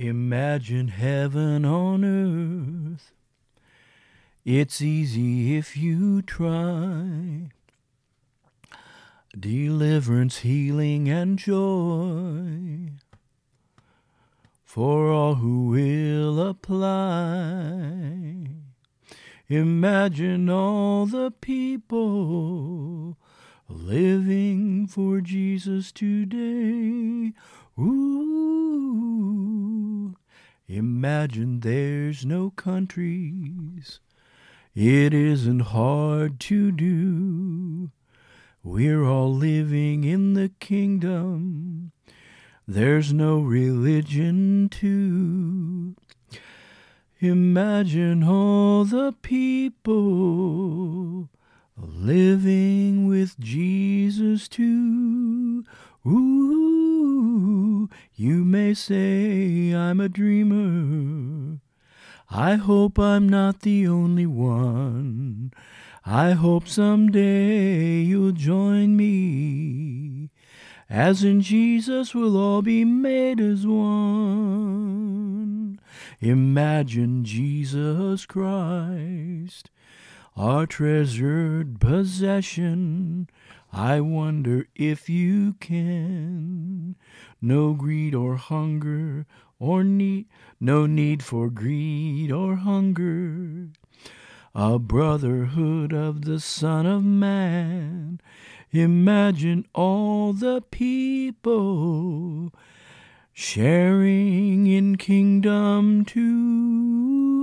Imagine heaven on earth. It's easy if you try. Deliverance, healing, and joy for all who will apply. Imagine all the people living for Jesus today. Ooh, imagine there's no countries. It isn't hard to do. We're all living in the kingdom. There's no religion to imagine all the people living with Jesus too. Ooh, you may say I'm a dreamer. I hope I'm not the only one. I hope someday you'll join me. As in Jesus we'll all be made as one. Imagine Jesus Christ our treasured possession. I wonder if you can. No greed or hunger or need, no need for greed or hunger. A brotherhood of the Son of Man. Imagine all the people sharing in kingdom too.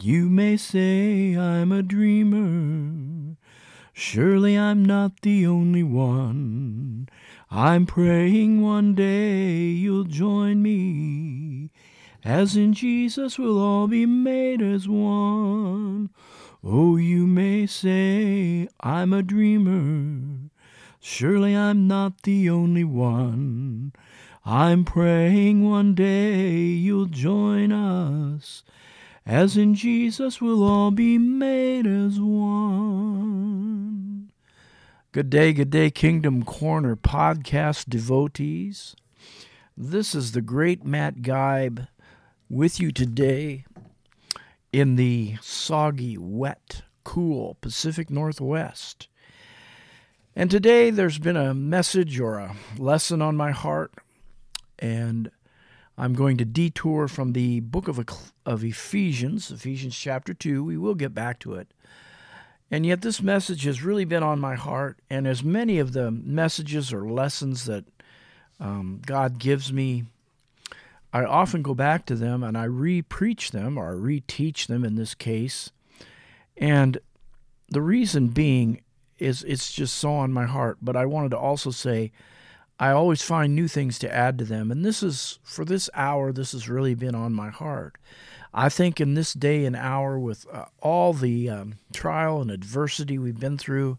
You may say I'm a dreamer. Surely I'm not the only one. I'm praying one day you'll join me. As in Jesus we'll all be made as one. Oh, you may say I'm a dreamer. Surely I'm not the only one. I'm praying one day you'll join us. As in Jesus we'll all be made as one. Good day, good day, Kingdom Corner podcast devotees. This is the great Matt Geib with you today in the soggy, wet, cool Pacific Northwest. And today there's been a message or a lesson on my heart, and I'm going to detour from the book of, of Ephesians, Ephesians chapter 2. We will get back to it. And yet, this message has really been on my heart. And as many of the messages or lessons that um, God gives me, I often go back to them and I re preach them or re teach them in this case. And the reason being is it's just so on my heart. But I wanted to also say, I always find new things to add to them. And this is, for this hour, this has really been on my heart. I think in this day and hour, with uh, all the um, trial and adversity we've been through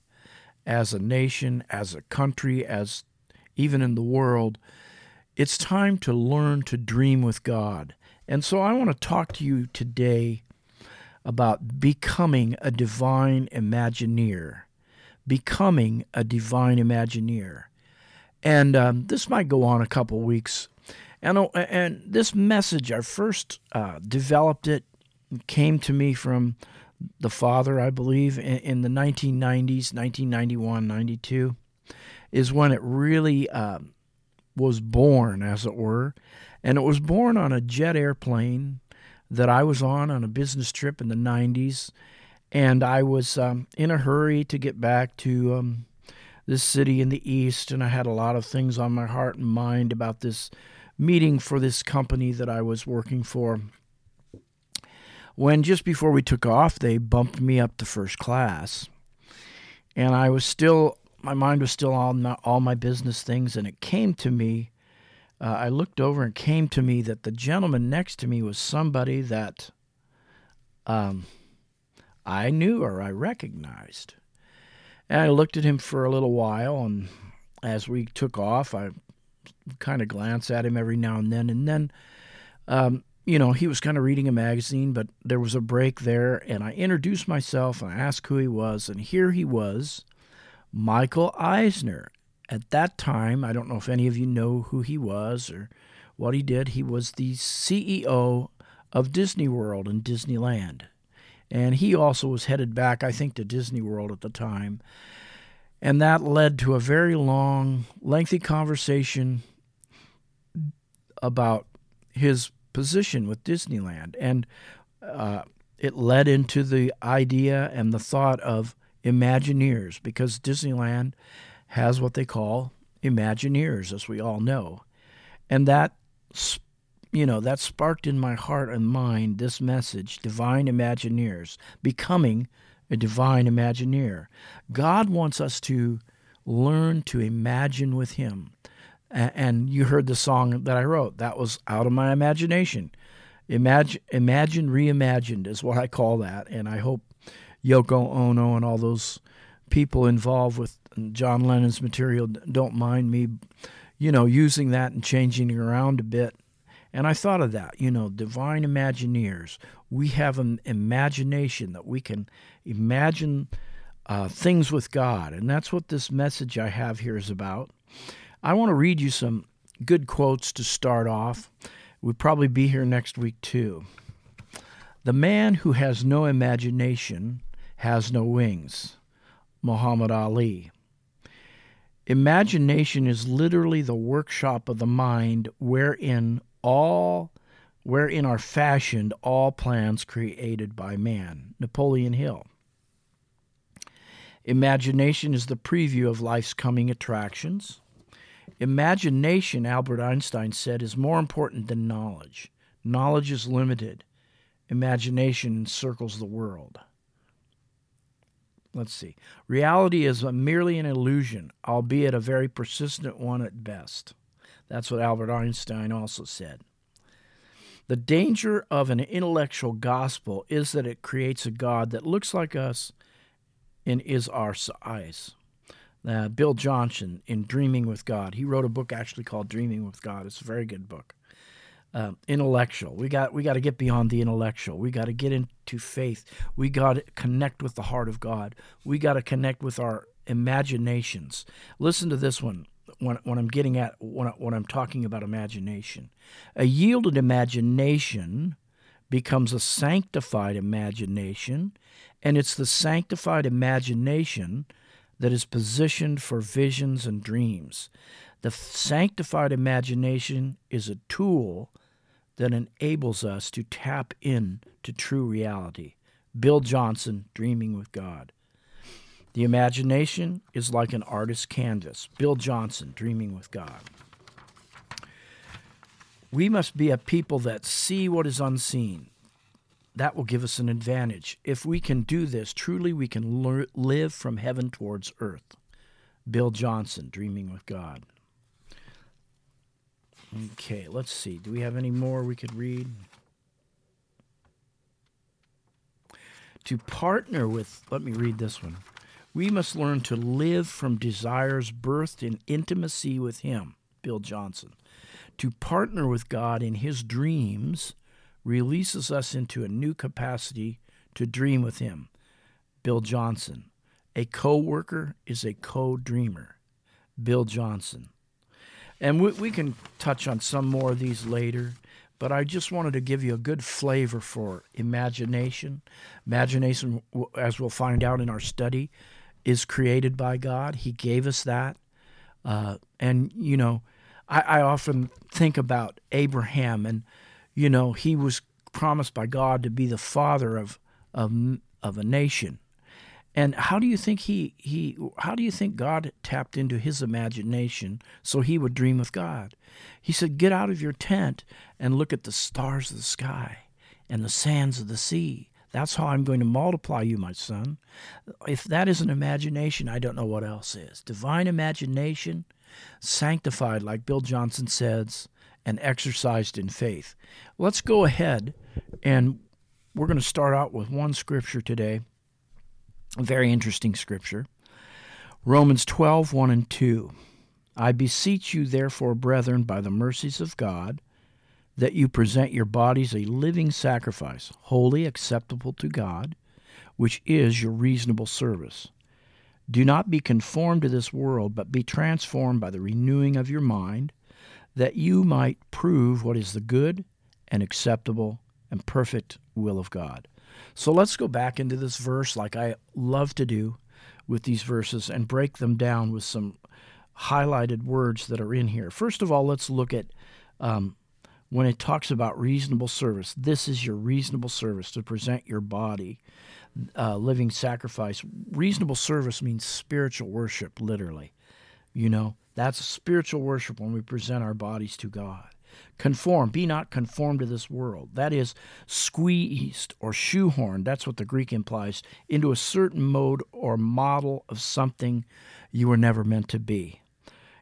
as a nation, as a country, as even in the world, it's time to learn to dream with God. And so I want to talk to you today about becoming a divine Imagineer. Becoming a divine Imagineer. And um, this might go on a couple weeks. And, uh, and this message, I first uh, developed it, came to me from the father, I believe, in, in the 1990s, 1991, 92, is when it really uh, was born, as it were. And it was born on a jet airplane that I was on on a business trip in the 90s. And I was um, in a hurry to get back to um, this city in the east, and I had a lot of things on my heart and mind about this meeting for this company that I was working for. When just before we took off, they bumped me up to first class, and I was still, my mind was still on my, all my business things, and it came to me. Uh, I looked over and came to me that the gentleman next to me was somebody that um, I knew or I recognized. And I looked at him for a little while, and as we took off, I kind of glance at him every now and then. And then, um, you know, he was kind of reading a magazine, but there was a break there, and I introduced myself and I asked who he was, and here he was, Michael Eisner. At that time, I don't know if any of you know who he was or what he did, he was the CEO of Disney World and Disneyland. And he also was headed back, I think, to Disney World at the time. And that led to a very long, lengthy conversation about his position with Disneyland. And uh, it led into the idea and the thought of Imagineers because Disneyland has what they call Imagineers, as we all know. And that, you know, that sparked in my heart and mind this message Divine Imagineers, becoming a divine Imagineer. God wants us to learn to imagine with Him. And you heard the song that I wrote. That was out of my imagination. Imagine, imagine reimagined is what I call that. And I hope Yoko Ono and all those people involved with John Lennon's material don't mind me, you know, using that and changing it around a bit. And I thought of that, you know, divine imagineers. We have an imagination that we can imagine uh, things with God. And that's what this message I have here is about. I want to read you some good quotes to start off. We'll probably be here next week too. The man who has no imagination has no wings. Muhammad Ali. Imagination is literally the workshop of the mind wherein all wherein are fashioned all plans created by man. Napoleon Hill. Imagination is the preview of life's coming attractions. Imagination, Albert Einstein said, is more important than knowledge. Knowledge is limited. Imagination encircles the world. Let's see. Reality is merely an illusion, albeit a very persistent one at best. That's what Albert Einstein also said. The danger of an intellectual gospel is that it creates a God that looks like us and is our size uh, Bill Johnson in Dreaming with God. He wrote a book actually called Dreaming with God. It's a very good book. Uh, intellectual. We got we got to get beyond the intellectual. We got to get into faith. We got to connect with the heart of God. We got to connect with our imaginations. Listen to this one. When, when I'm getting at when, I, when I'm talking about imagination, a yielded imagination becomes a sanctified imagination, and it's the sanctified imagination that is positioned for visions and dreams. The sanctified imagination is a tool that enables us to tap in to true reality. Bill Johnson, Dreaming with God. The imagination is like an artist's canvas. Bill Johnson, Dreaming with God. We must be a people that see what is unseen, that will give us an advantage. If we can do this, truly we can le- live from heaven towards earth. Bill Johnson, Dreaming with God. Okay, let's see. Do we have any more we could read? To partner with, let me read this one. We must learn to live from desires birthed in intimacy with Him, Bill Johnson. To partner with God in His dreams releases us into a new capacity to dream with Him. Bill Johnson. A co worker is a co dreamer. Bill Johnson. And we, we can touch on some more of these later, but I just wanted to give you a good flavor for imagination. Imagination, as we'll find out in our study, is created by God. He gave us that. Uh, and, you know, I, I often think about Abraham and you know, he was promised by God to be the father of of, of a nation. And how do you think he, he how do you think God tapped into his imagination so he would dream of God? He said, Get out of your tent and look at the stars of the sky and the sands of the sea. That's how I'm going to multiply you, my son. If that isn't imagination, I don't know what else is. Divine imagination, sanctified, like Bill Johnson says, and exercised in faith. Let's go ahead and we're going to start out with one scripture today, a very interesting scripture. Romans 12, 1 and 2. I beseech you, therefore, brethren, by the mercies of God, that you present your bodies a living sacrifice, holy, acceptable to God, which is your reasonable service. Do not be conformed to this world, but be transformed by the renewing of your mind that you might prove what is the good and acceptable and perfect will of God. So let's go back into this verse like I love to do with these verses and break them down with some highlighted words that are in here. First of all, let's look at um, when it talks about reasonable service. This is your reasonable service to present your body, uh, living sacrifice. Reasonable service means spiritual worship, literally. You know, that's spiritual worship when we present our bodies to God. Conform, be not conformed to this world. That is, squeezed or shoehorned, that's what the Greek implies, into a certain mode or model of something you were never meant to be.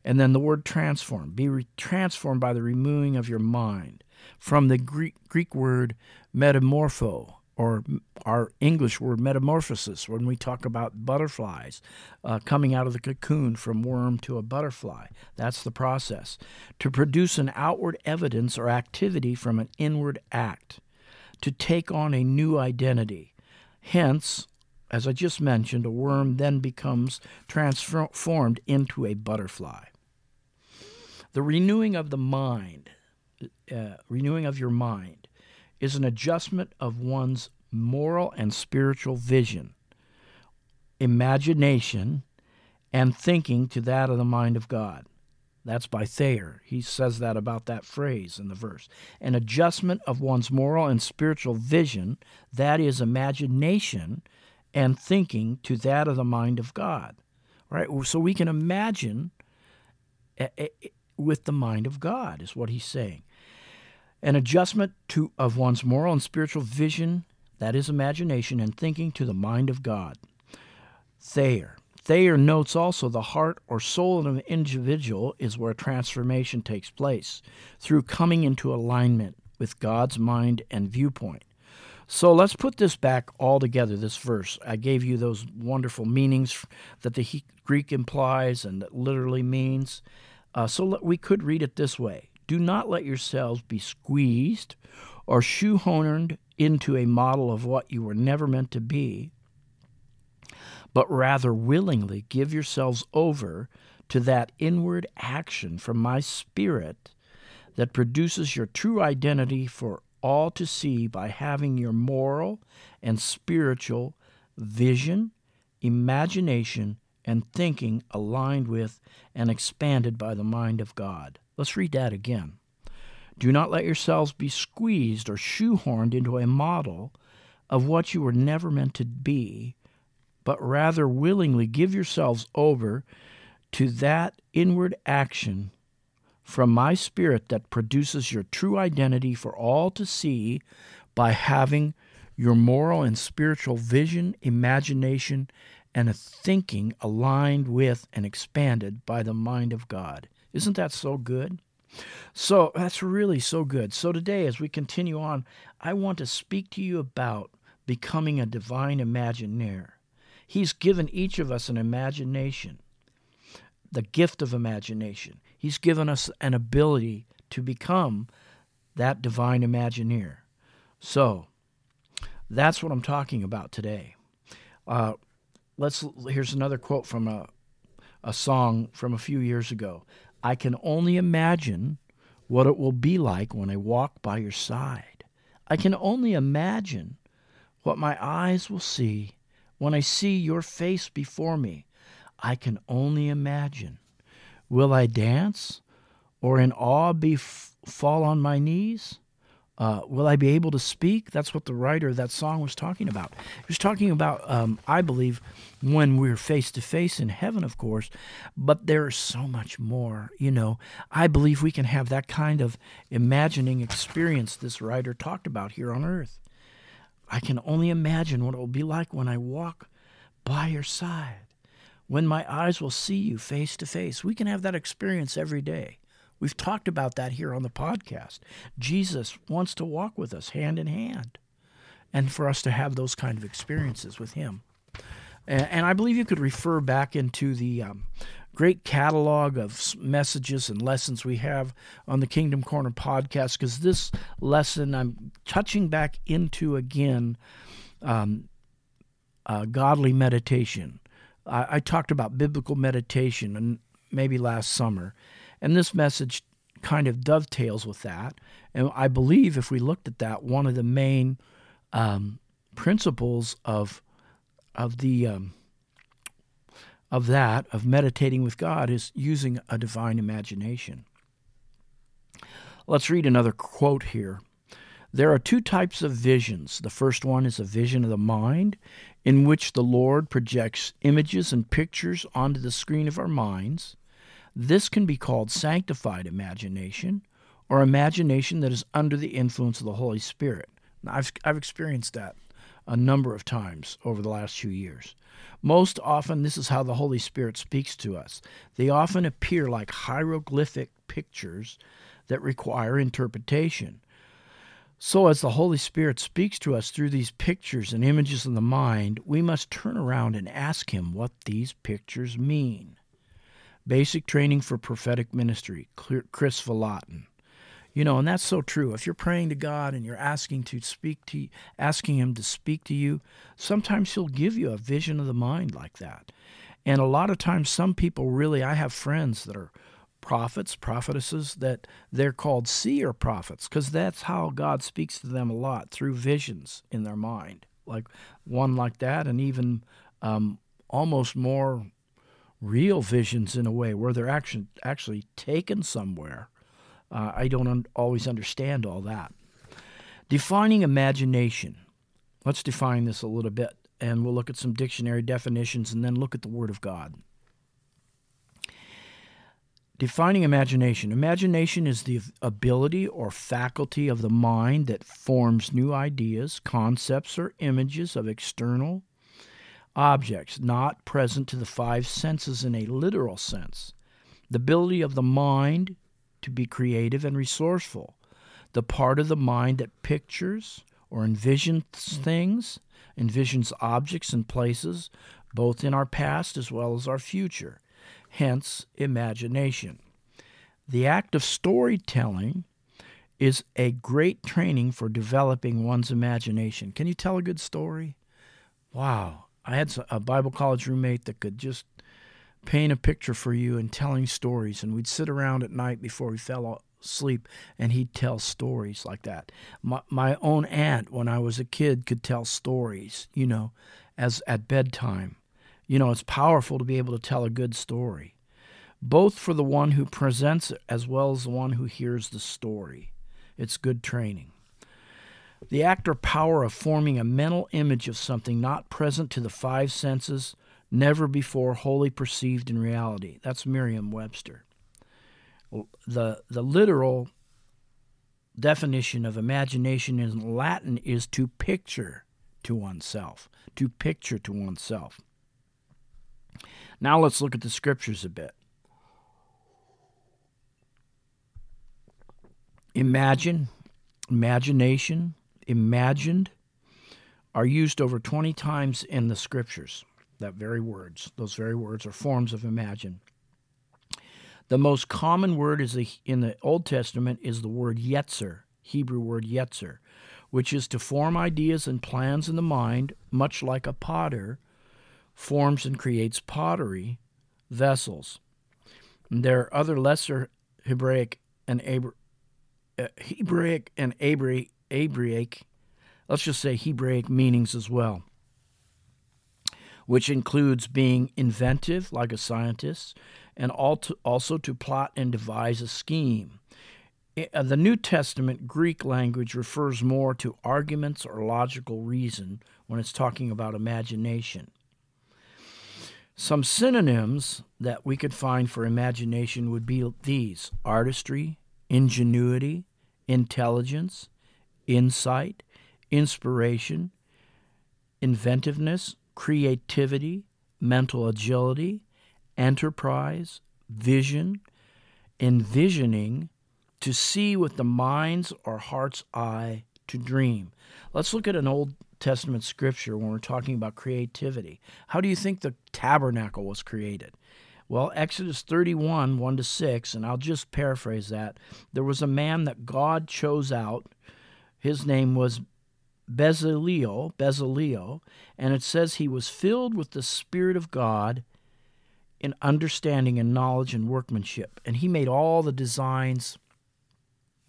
And then the word transform, be re- transformed by the removing of your mind from the Greek, Greek word metamorpho, or our English word metamorphosis, when we talk about butterflies uh, coming out of the cocoon from worm to a butterfly. That's the process. To produce an outward evidence or activity from an inward act, to take on a new identity. Hence, as I just mentioned, a worm then becomes transformed into a butterfly. The renewing of the mind, uh, renewing of your mind, is an adjustment of one's moral and spiritual vision, imagination, and thinking to that of the mind of God. That's by Thayer. He says that about that phrase in the verse. An adjustment of one's moral and spiritual vision, that is, imagination and thinking to that of the mind of God. Right? So we can imagine with the mind of God, is what he's saying an adjustment to, of one's moral and spiritual vision, that is imagination, and thinking to the mind of God. Thayer. Thayer notes also the heart or soul of an individual is where transformation takes place through coming into alignment with God's mind and viewpoint. So let's put this back all together, this verse. I gave you those wonderful meanings that the Greek implies and that literally means. Uh, so we could read it this way. Do not let yourselves be squeezed or shoehorned into a model of what you were never meant to be, but rather willingly give yourselves over to that inward action from my spirit that produces your true identity for all to see by having your moral and spiritual vision, imagination, and thinking aligned with and expanded by the mind of God. Let's read that again. Do not let yourselves be squeezed or shoehorned into a model of what you were never meant to be, but rather willingly give yourselves over to that inward action from my spirit that produces your true identity for all to see by having your moral and spiritual vision, imagination, and a thinking aligned with and expanded by the mind of God. Isn't that so good? So that's really so good. So today, as we continue on, I want to speak to you about becoming a divine imagineer. He's given each of us an imagination, the gift of imagination. He's given us an ability to become that divine imagineer. So that's what I'm talking about today. Uh, let's here's another quote from a a song from a few years ago. I can only imagine what it will be like when I walk by your side. I can only imagine what my eyes will see when I see your face before me. I can only imagine. Will I dance or in awe be f- fall on my knees? Uh, will I be able to speak? That's what the writer of that song was talking about. He was talking about, um, I believe, when we're face to face in heaven, of course, but there's so much more. You know, I believe we can have that kind of imagining experience this writer talked about here on earth. I can only imagine what it will be like when I walk by your side, when my eyes will see you face to face. We can have that experience every day. We've talked about that here on the podcast. Jesus wants to walk with us hand in hand and for us to have those kind of experiences with Him. And, I believe you could refer back into the um, great catalog of messages and lessons we have on the Kingdom Corner podcast because this lesson I'm touching back into again um, uh, godly meditation. I, I talked about biblical meditation and maybe last summer and this message kind of dovetails with that. And I believe if we looked at that, one of the main um, principles of of the um, of that of meditating with God is using a divine imagination. Let's read another quote here. There are two types of visions. The first one is a vision of the mind, in which the Lord projects images and pictures onto the screen of our minds. This can be called sanctified imagination or imagination that is under the influence of the Holy Spirit. Now, I've, I've experienced that a number of times over the last few years. Most often, this is how the Holy Spirit speaks to us. They often appear like hieroglyphic pictures that require interpretation. So, as the Holy Spirit speaks to us through these pictures and images in the mind, we must turn around and ask Him what these pictures mean. Basic training for prophetic ministry, Kris Vallotton. You know, and that's so true. If you're praying to God and you're asking to speak to asking Him to speak to you, sometimes He'll give you a vision of the mind like that. And a lot of times, some people really, I have friends that are prophets, prophetesses, that they're called seer prophets because that's how God speaks to them a lot through visions in their mind, like one like that, and even um, almost more real visions in a way where they're actually actually taken somewhere. Uh, I don't un- always understand all that. Defining imagination. Let's define this a little bit, and we'll look at some dictionary definitions and then look at the Word of God. Defining imagination. Imagination is the ability or faculty of the mind that forms new ideas, concepts, or images of external objects not present to the five senses in a literal sense. The ability of the mind to be creative and resourceful. The part of the mind that pictures or envisions things, envisions objects and places, both in our past as well as our future hence imagination. The act of storytelling is a great training for developing one's imagination. Can you tell a good story? Wow. I had a Bible college roommate that could just paint a picture for you and telling stories. And we'd sit around at night before we fell asleep and he'd tell stories like that. My, my own aunt, when I was a kid, could tell stories, you know, as at bedtime. You know, it's powerful to be able to tell a good story, both for the one who presents it as well as the one who hears the story. It's good training. The act or power of forming a mental image of something not present to the five senses, never before wholly perceived in reality. That's Merriam Webster. The, the literal definition of imagination in Latin is to picture to oneself. To picture to oneself. Now let's look at the scriptures a bit. Imagine, imagination, imagined are used over 20 times in the scriptures. That very words, those very words are forms of imagine. The most common word is a, in the Old Testament is the word yetzer, Hebrew word yetzer, which is to form ideas and plans in the mind, much like a potter forms and creates pottery vessels. And there are other lesser Hebraic and Abra- uh, Hebraic and Abra- Abraic, let's just say Hebraic meanings as well, which includes being inventive like a scientist and also to plot and devise a scheme. Uh, the New Testament Greek language refers more to arguments or logical reason when it's talking about imagination. Some synonyms that we could find for imagination would be these artistry, ingenuity, intelligence, insight, inspiration, inventiveness, creativity, mental agility, enterprise, vision, envisioning, to see with the mind's or heart's eye, to dream. Let's look at an Old Testament scripture when we're talking about creativity. How do you think the tabernacle was created? Well, Exodus 31, 1 to 6, and I'll just paraphrase that. There was a man that God chose out. His name was Bezaleel, Bezaleel, and it says he was filled with the Spirit of God in understanding and knowledge and workmanship. And he made all the designs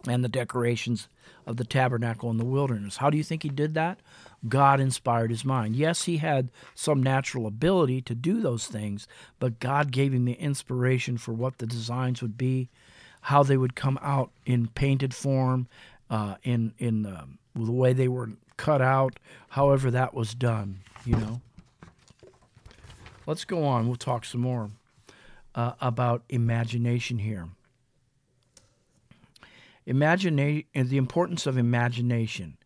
and the decorations of the tabernacle in the wilderness. How do you think he did that? God inspired his mind. Yes, he had some natural ability to do those things, but God gave him the inspiration for what the designs would be, how they would come out in painted form, uh, in in the, the way they were cut out, however that was done. You know. Let's go on. We'll talk some more uh, about imagination here. Imagine the importance of imagination.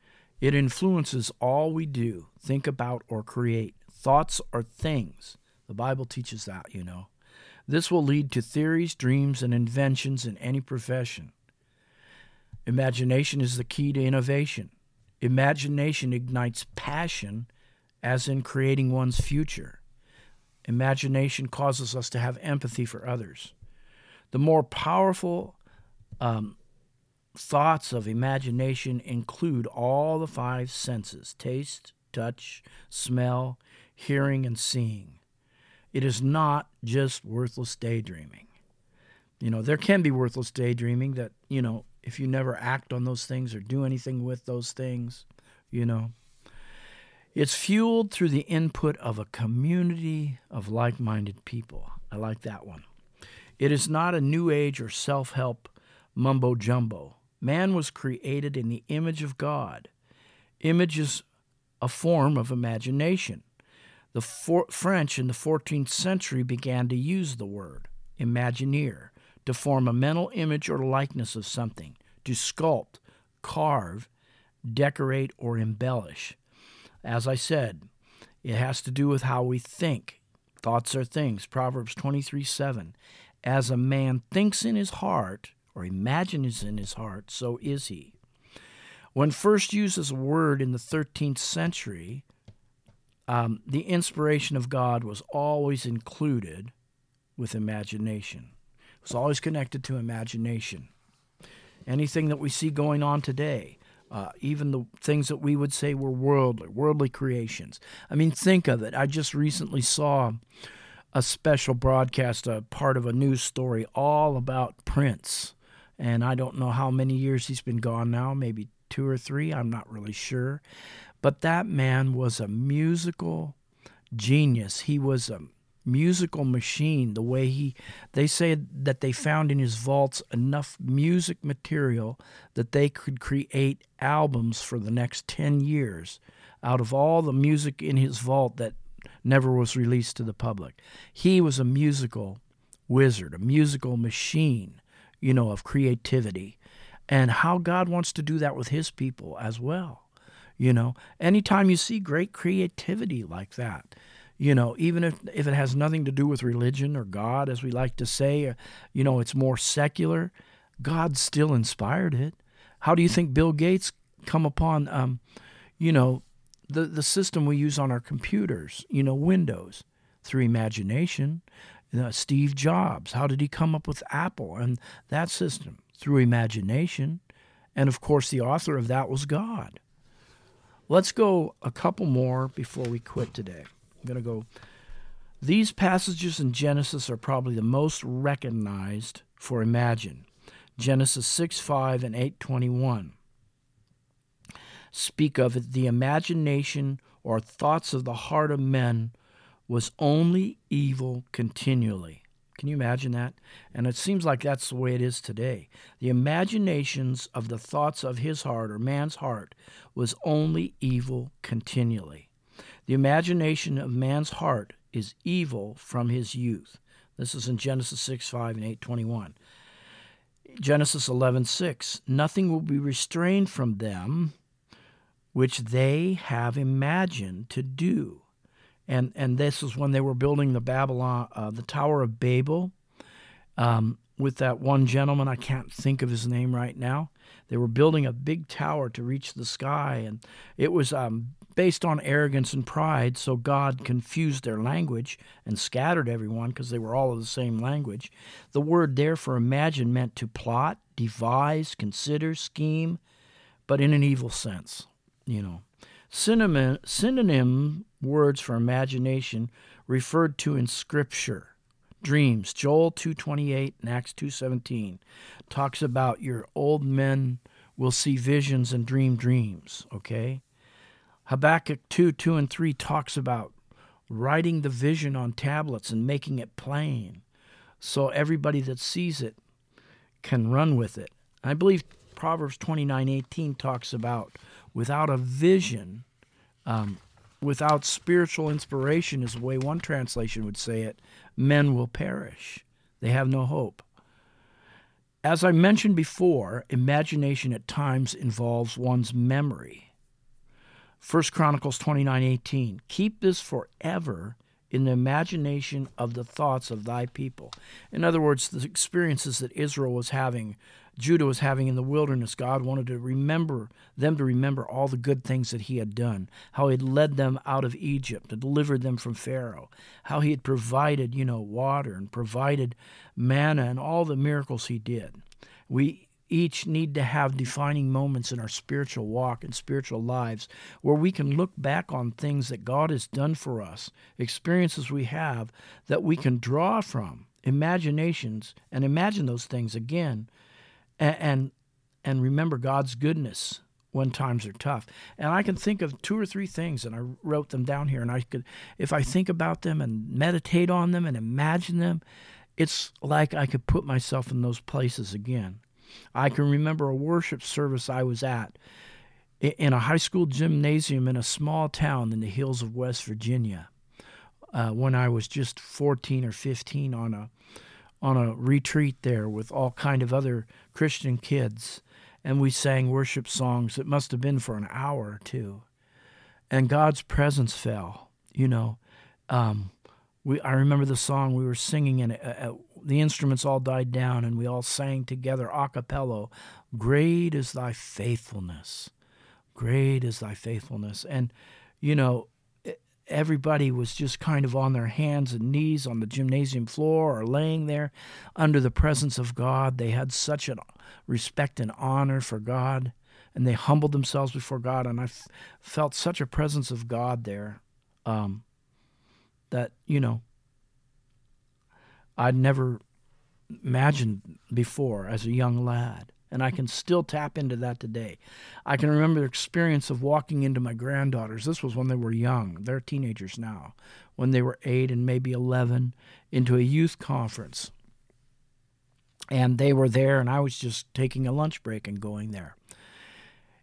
It influences all we do, think about, or create. Thoughts are things. The Bible teaches that, you know. This will lead to theories, dreams, and inventions in any profession. Imagination is the key to innovation. Imagination ignites passion, as in creating one's future. Imagination causes us to have empathy for others. The more powerful um, thoughts of imagination include all the five senses taste, touch, smell, hearing, and seeing. It is not just worthless daydreaming. You know, there can be worthless daydreaming that, you know, if you never act on those things or do anything with those things, you know, it's fueled through the input of a community of like minded people. I like that one. It is not a new age or self help mumbo jumbo. Man was created in the image of God. Image is a form of imagination. The for- French in the 14th century began to use the word imagineer to form a mental image or likeness of something, to sculpt, carve, decorate, or embellish. As I said, it has to do with how we think. Thoughts are things. Proverbs 23 7. As a man thinks in his heart, or imagines in his heart, so is he. When first used as a word in the 13th century, um, the inspiration of God was always included with imagination. Was always connected to imagination. Anything that we see going on today, uh, even the things that we would say were worldly, worldly creations. I mean, think of it. I just recently saw a special broadcast, a part of a news story all about Prince. And I don't know how many years he's been gone now, maybe two or three, I'm not really sure. But that man was a musical genius. He was a musical machine the way he they said that they found in his vaults enough music material that they could create albums for the next 10 years out of all the music in his vault that never was released to the public. He was a musical wizard a musical machine you know of creativity. And how God wants to do that with his people as well you know. Anytime you see great creativity like that you know, even if, if it has nothing to do with religion or God, as we like to say, uh, you know, it's more secular, God still inspired it. How do you think Bill Gates come upon, um, you know, the, the system we use on our computers, you know, Windows, through imagination? Uh, Steve Jobs, how did he come up with Apple and that system? Through imagination. And of course, the author of that was God. Let's go a couple more before we quit today. I'm going to go. These passages in Genesis are probably the most recognized for imagine. Genesis 6 5 and 8 21 speak of. The imagination or thoughts of the heart of men was only evil continually. Can you imagine that? And it seems like that's the way it is today. The imaginations of the thoughts of his heart or man's heart was only evil continually. The imagination of man's heart is evil from his youth. This is in Genesis 6 5 and 8 21. Genesis 11 6. Nothing will be restrained from them which they have imagined to do. And, and this is when they were building the Babylon, uh, the Tower of Babel, um, with that one gentleman. I can't think of his name right now. They were building a big tower to reach the sky, and it was um, based on arrogance and pride, so God confused their language and scattered everyone because they were all of the same language. The word there for imagine meant to plot, devise, consider, scheme, but in an evil sense, you know. Synonym, synonym words for imagination referred to in Scripture dreams. Joel 2:28 and Acts 2:17 talks about your old men will see visions and dream dreams, okay? Habakkuk 2, 2 and 3 talks about writing the vision on tablets and making it plain so everybody that sees it can run with it. I believe Proverbs 29:18 talks about without a vision, um, without spiritual inspiration, is the way one translation would say it, men will perish. They have no hope. As I mentioned before, imagination at times involves one's memory. 1 Chronicles 29:18 Keep this forever in the imagination of the thoughts of thy people. In other words, the experiences that Israel was having, Judah was having in the wilderness, God wanted to remember them to remember all the good things that he had done, how he had led them out of Egypt and delivered them from Pharaoh, how he had provided, you know, water and provided manna and all the miracles he did. We each need to have defining moments in our spiritual walk and spiritual lives where we can look back on things that God has done for us, experiences we have that we can draw from, imaginations, and imagine those things again, and and, and remember God's goodness when times are tough. And I can think of two or three things, and I wrote them down here. And I could, if I think about them and meditate on them and imagine them, it's like I could put myself in those places again. I can remember a worship service I was at in a high school gymnasium in a small town in the hills of West Virginia uh, when I was just 14 or 15 on a on a retreat there with all kind of other Christian kids. And we sang worship songs it must have been for an hour or two. And God's presence fell you know. Um, we I remember the song we were singing and uh, the instruments all died down and we all sang together a cappella great is thy faithfulness. Great is thy faithfulness. And you know everybody was just kind of on their hands and knees on the gymnasium floor or laying there under the presence of God. They had such a respect and honor for God and they humbled themselves before God and I f- felt such a presence of God there um, that you know I'd never imagined before as a young lad. And I can still tap into that today. I can remember the experience of walking into my granddaughters. This was when they were young. They're teenagers now. When they were eight and maybe 11, into a youth conference. And they were there, and I was just taking a lunch break and going there.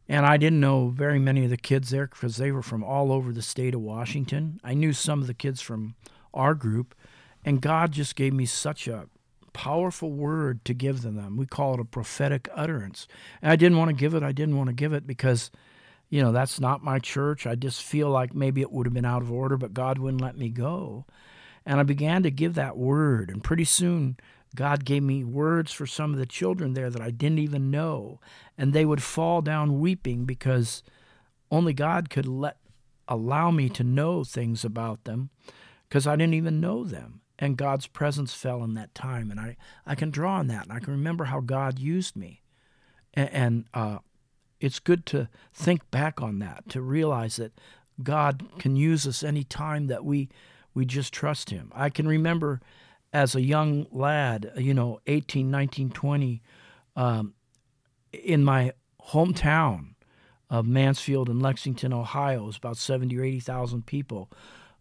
And I didn't know very many of the kids there because they were from all over the state of Washington. I knew some of the kids from our group, and God just gave me such a powerful word to give to them. We call it a prophetic utterance. And I didn't want to give it. I didn't want to give it because, you know, that's not my church. I just feel like maybe it would have been out of order, but God wouldn't let me go. And I began to give that word. And pretty soon, God gave me words for some of the children there that I didn't even know. And they would fall down weeping because only God could let allow me to know things about them because I didn't even know them and God's presence fell in that time. And I, I can draw on that, and I can remember how God used me. And, and uh, it's good to think back on that, to realize that God can use us any time that we, we just trust Him. I can remember as a young lad, you know, 18, 19, 20, um, in my hometown of Mansfield and Lexington, Ohio, it was about 70 or 80,000 people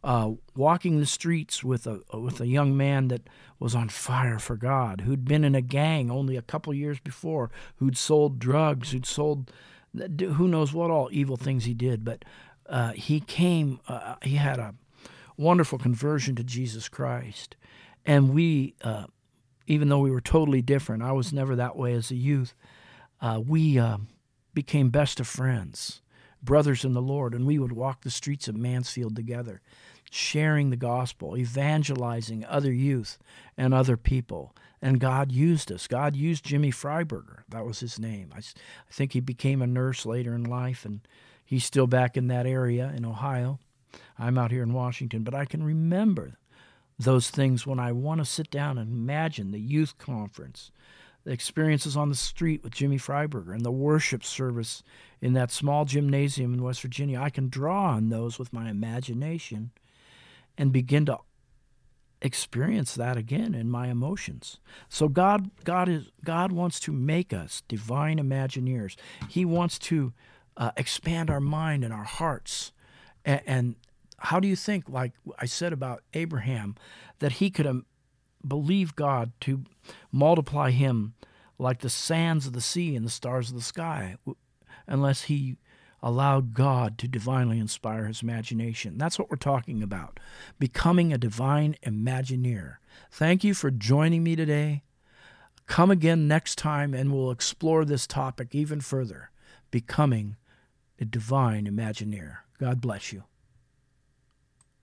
uh, walking the streets with a with a young man that was on fire for God, who'd been in a gang only a couple years before, who'd sold drugs, who'd sold who knows what all evil things he did, but uh, he came. Uh, he had a wonderful conversion to Jesus Christ, and we, uh, even though we were totally different, I was never that way as a youth. Uh, we uh, became best of friends brothers in the Lord, and we would walk the streets of Mansfield together sharing the gospel, evangelizing other youth and other people. And God used us. God used Jimmy Freiberger. That was his name. I, I think he became a nurse later in life, and he's still back in that area in Ohio. I'm out here in Washington, but I can remember those things when I want to sit down and imagine the youth conference, the experiences on the street with Jimmy Freiberger, and the worship service in that small gymnasium in West Virginia. I can draw on those with my imagination and begin to experience that again in my emotions. So God God is God wants to make us divine imagineers. He wants to uh, expand our mind and our hearts. And, and, how do you think like I said about Abraham that he could um, believe God to multiply him like the sands of the sea and the stars of the sky unless he allowed God to divinely inspire his imagination. That's what we're talking about becoming a divine Imagineer. Thank you for joining me today. Come again next time and we'll explore this topic even further becoming a divine Imagineer. God bless you.